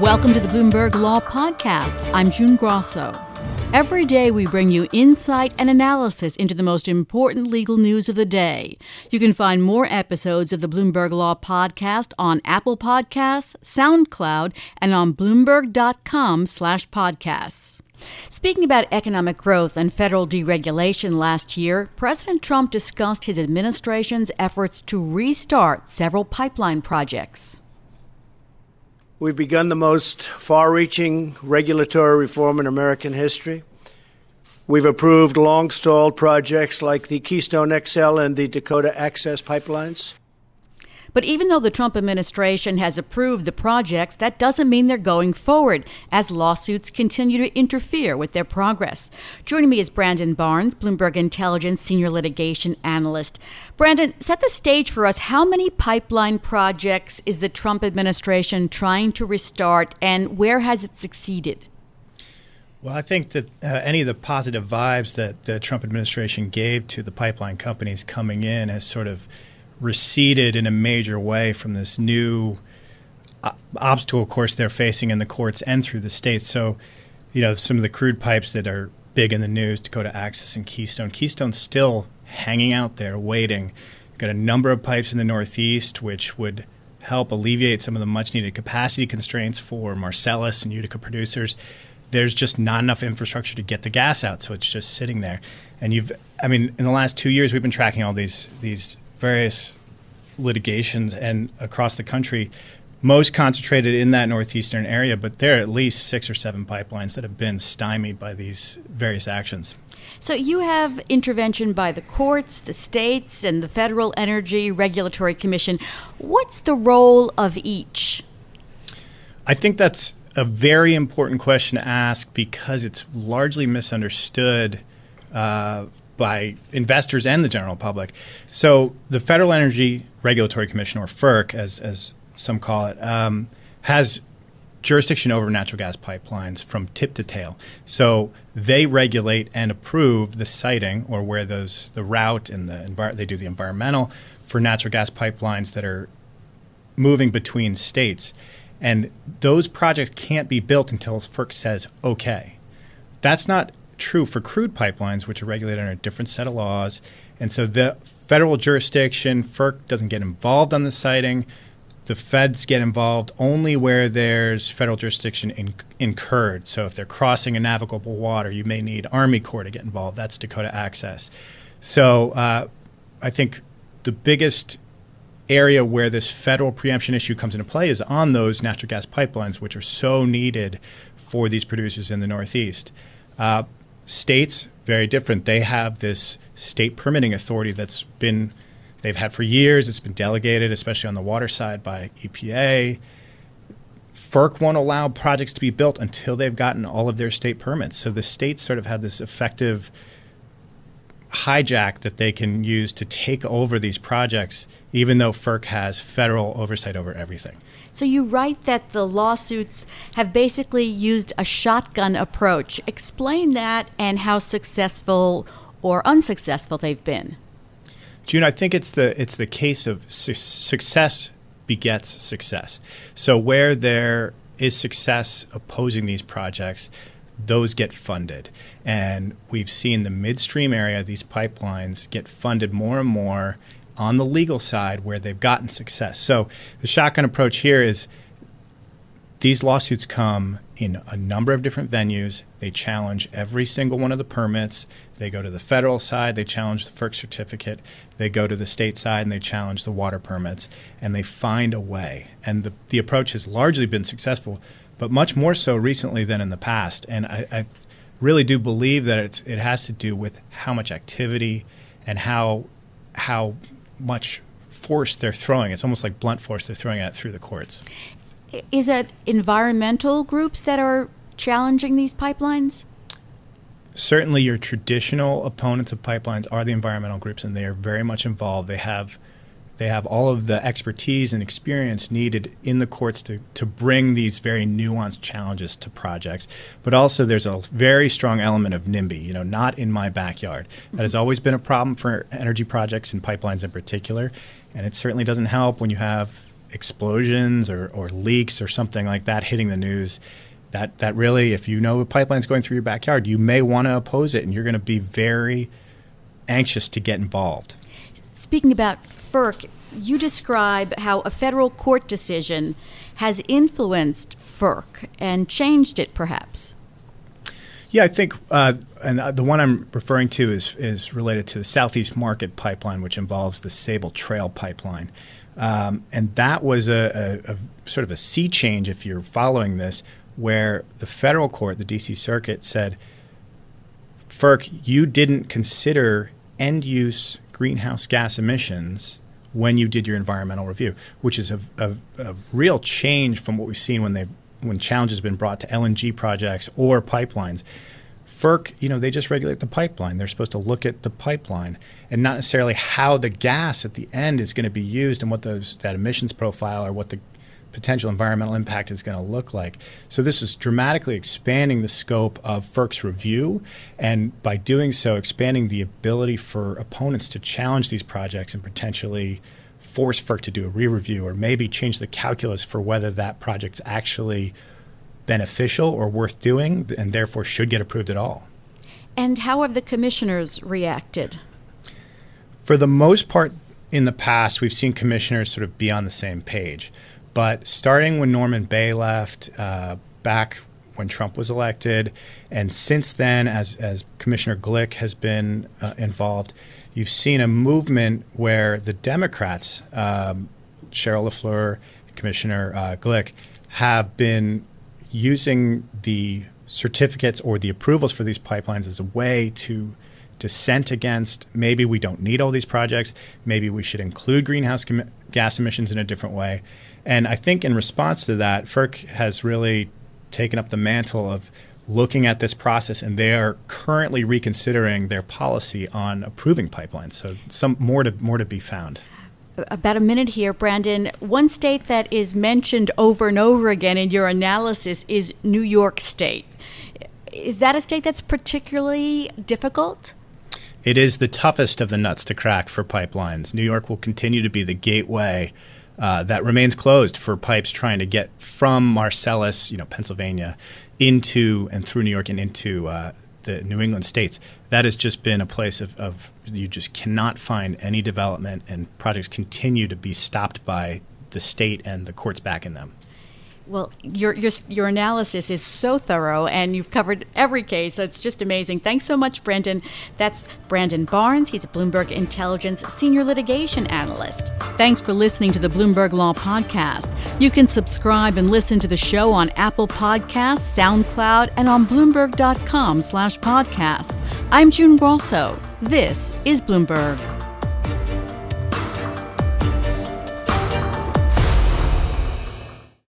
Welcome to the Bloomberg Law Podcast. I'm June Grasso. Every day we bring you insight and analysis into the most important legal news of the day. You can find more episodes of the Bloomberg Law Podcast on Apple Podcasts, SoundCloud, and on bloomberg.com/podcasts. Speaking about economic growth and federal deregulation last year, President Trump discussed his administration's efforts to restart several pipeline projects. We've begun the most far reaching regulatory reform in American history. We've approved long stalled projects like the Keystone XL and the Dakota Access pipelines. But even though the Trump administration has approved the projects, that doesn't mean they're going forward, as lawsuits continue to interfere with their progress. Joining me is Brandon Barnes, Bloomberg Intelligence Senior Litigation Analyst. Brandon, set the stage for us. How many pipeline projects is the Trump administration trying to restart, and where has it succeeded? Well, I think that uh, any of the positive vibes that the Trump administration gave to the pipeline companies coming in has sort of receded in a major way from this new uh, obstacle course they're facing in the courts and through the states. So, you know, some of the crude pipes that are big in the news, Dakota Access and Keystone. Keystone's still hanging out there waiting. We've got a number of pipes in the Northeast which would help alleviate some of the much needed capacity constraints for Marcellus and Utica producers. There's just not enough infrastructure to get the gas out, so it's just sitting there. And you've, I mean, in the last two years, we've been tracking all these these various litigations and across the country, most concentrated in that northeastern area, but there are at least six or seven pipelines that have been stymied by these various actions. So you have intervention by the courts, the states, and the Federal Energy Regulatory Commission. What's the role of each? I think that's a very important question to ask because it's largely misunderstood. Uh, by investors and the general public. So the Federal Energy Regulatory Commission, or FERC, as as some call it, um, has jurisdiction over natural gas pipelines from tip to tail. So they regulate and approve the siting or where those the route and the envir- they do the environmental for natural gas pipelines that are moving between states. And those projects can't be built until FERC says okay. That's not true for crude pipelines, which are regulated under a different set of laws. And so the federal jurisdiction, FERC doesn't get involved on the siting. The feds get involved only where there's federal jurisdiction in, incurred. So if they're crossing a navigable water, you may need Army Corps to get involved. That's Dakota Access. So uh, I think the biggest area where this federal preemption issue comes into play is on those natural gas pipelines, which are so needed for these producers in the Northeast. Uh, States, very different. They have this state permitting authority that's been they've had for years. It's been delegated, especially on the water side, by EPA. FERC won't allow projects to be built until they've gotten all of their state permits. So the states sort of had this effective hijack that they can use to take over these projects, even though FERC has federal oversight over everything. So you write that the lawsuits have basically used a shotgun approach. Explain that and how successful or unsuccessful they've been. June, I think it's the it's the case of su- success begets success. So where there is success opposing these projects, those get funded. And we've seen the midstream area, these pipelines get funded more and more on the legal side where they've gotten success. So the shotgun approach here is these lawsuits come in a number of different venues. They challenge every single one of the permits. They go to the federal side, they challenge the FERC certificate. They go to the state side and they challenge the water permits. And they find a way. And the, the approach has largely been successful, but much more so recently than in the past. And I, I really do believe that it's, it has to do with how much activity and how, how much force they're throwing. It's almost like blunt force they're throwing at through the courts. Is it environmental groups that are challenging these pipelines? Certainly, your traditional opponents of pipelines are the environmental groups, and they are very much involved. They have they have all of the expertise and experience needed in the courts to, to bring these very nuanced challenges to projects. But also, there's a very strong element of NIMBY, you know, not in my backyard. That mm-hmm. has always been a problem for energy projects and pipelines in particular. And it certainly doesn't help when you have explosions or, or leaks or something like that hitting the news, that, that really, if you know a pipeline's going through your backyard, you may want to oppose it and you're going to be very anxious to get involved. Speaking about FERC, you describe how a federal court decision has influenced FERC and changed it, perhaps. Yeah, I think, uh, and the one I'm referring to is is related to the Southeast Market Pipeline, which involves the Sabal Trail Pipeline, um, and that was a, a, a, sort of a sea change, if you're following this, where the federal court, the D.C. Circuit, said, "FERC, you didn't consider end-use greenhouse gas emissions." When you did your environmental review, which is a, a, a real change from what we've seen when they've when challenges have been brought to LNG projects or pipelines. FERC, you know, they just regulate the pipeline. They're supposed to look at the pipeline and not necessarily how the gas at the end is going to be used and what those that emissions profile or what the potential environmental impact is going to look like. So this is dramatically expanding the scope of FERC's review and by doing so expanding the ability for opponents to challenge these projects and potentially force FERC to do a re-review or maybe change the calculus for whether that project's actually beneficial or worth doing and therefore should get approved at all. And how have the commissioners reacted? For the most part, in the past, we've seen commissioners sort of be on the same page. But starting when Norman Bay left, uh, back when Trump was elected, and since then, as, as Commissioner Glick has been uh, involved, you've seen a movement where the Democrats, um, Cheryl LaFleur, Commissioner uh, Glick, have been using the certificates or the approvals for these pipelines as a way to dissent against maybe we don't need all these projects, maybe we should include greenhouse com- gas emissions in a different way. And I think in response to that, FERC has really taken up the mantle of looking at this process, and they are currently reconsidering their policy on approving pipelines. So some more to more to be found. About a minute here, Brandon. One state that is mentioned over and over again in your analysis is New York State. Is that a state that's particularly difficult? It is the toughest of the nuts to crack for pipelines. New York will continue to be the gateway uh, that remains closed for pipes trying to get from Marcellus, you know, Pennsylvania, into and through New York and into uh, the New England states. That has just been a place of, of you just cannot find any development, and projects continue to be stopped by the state and the courts backing them. Well, your, your, your analysis is so thorough, and you've covered every case. It's just amazing. Thanks so much, Brandon. That's Brandon Barnes. He's a Bloomberg Intelligence Senior Litigation Analyst. Thanks for listening to the Bloomberg Law Podcast. You can subscribe and listen to the show on Apple Podcasts, SoundCloud, and on Bloomberg.com slash podcast. I'm June Grasso. This is Bloomberg.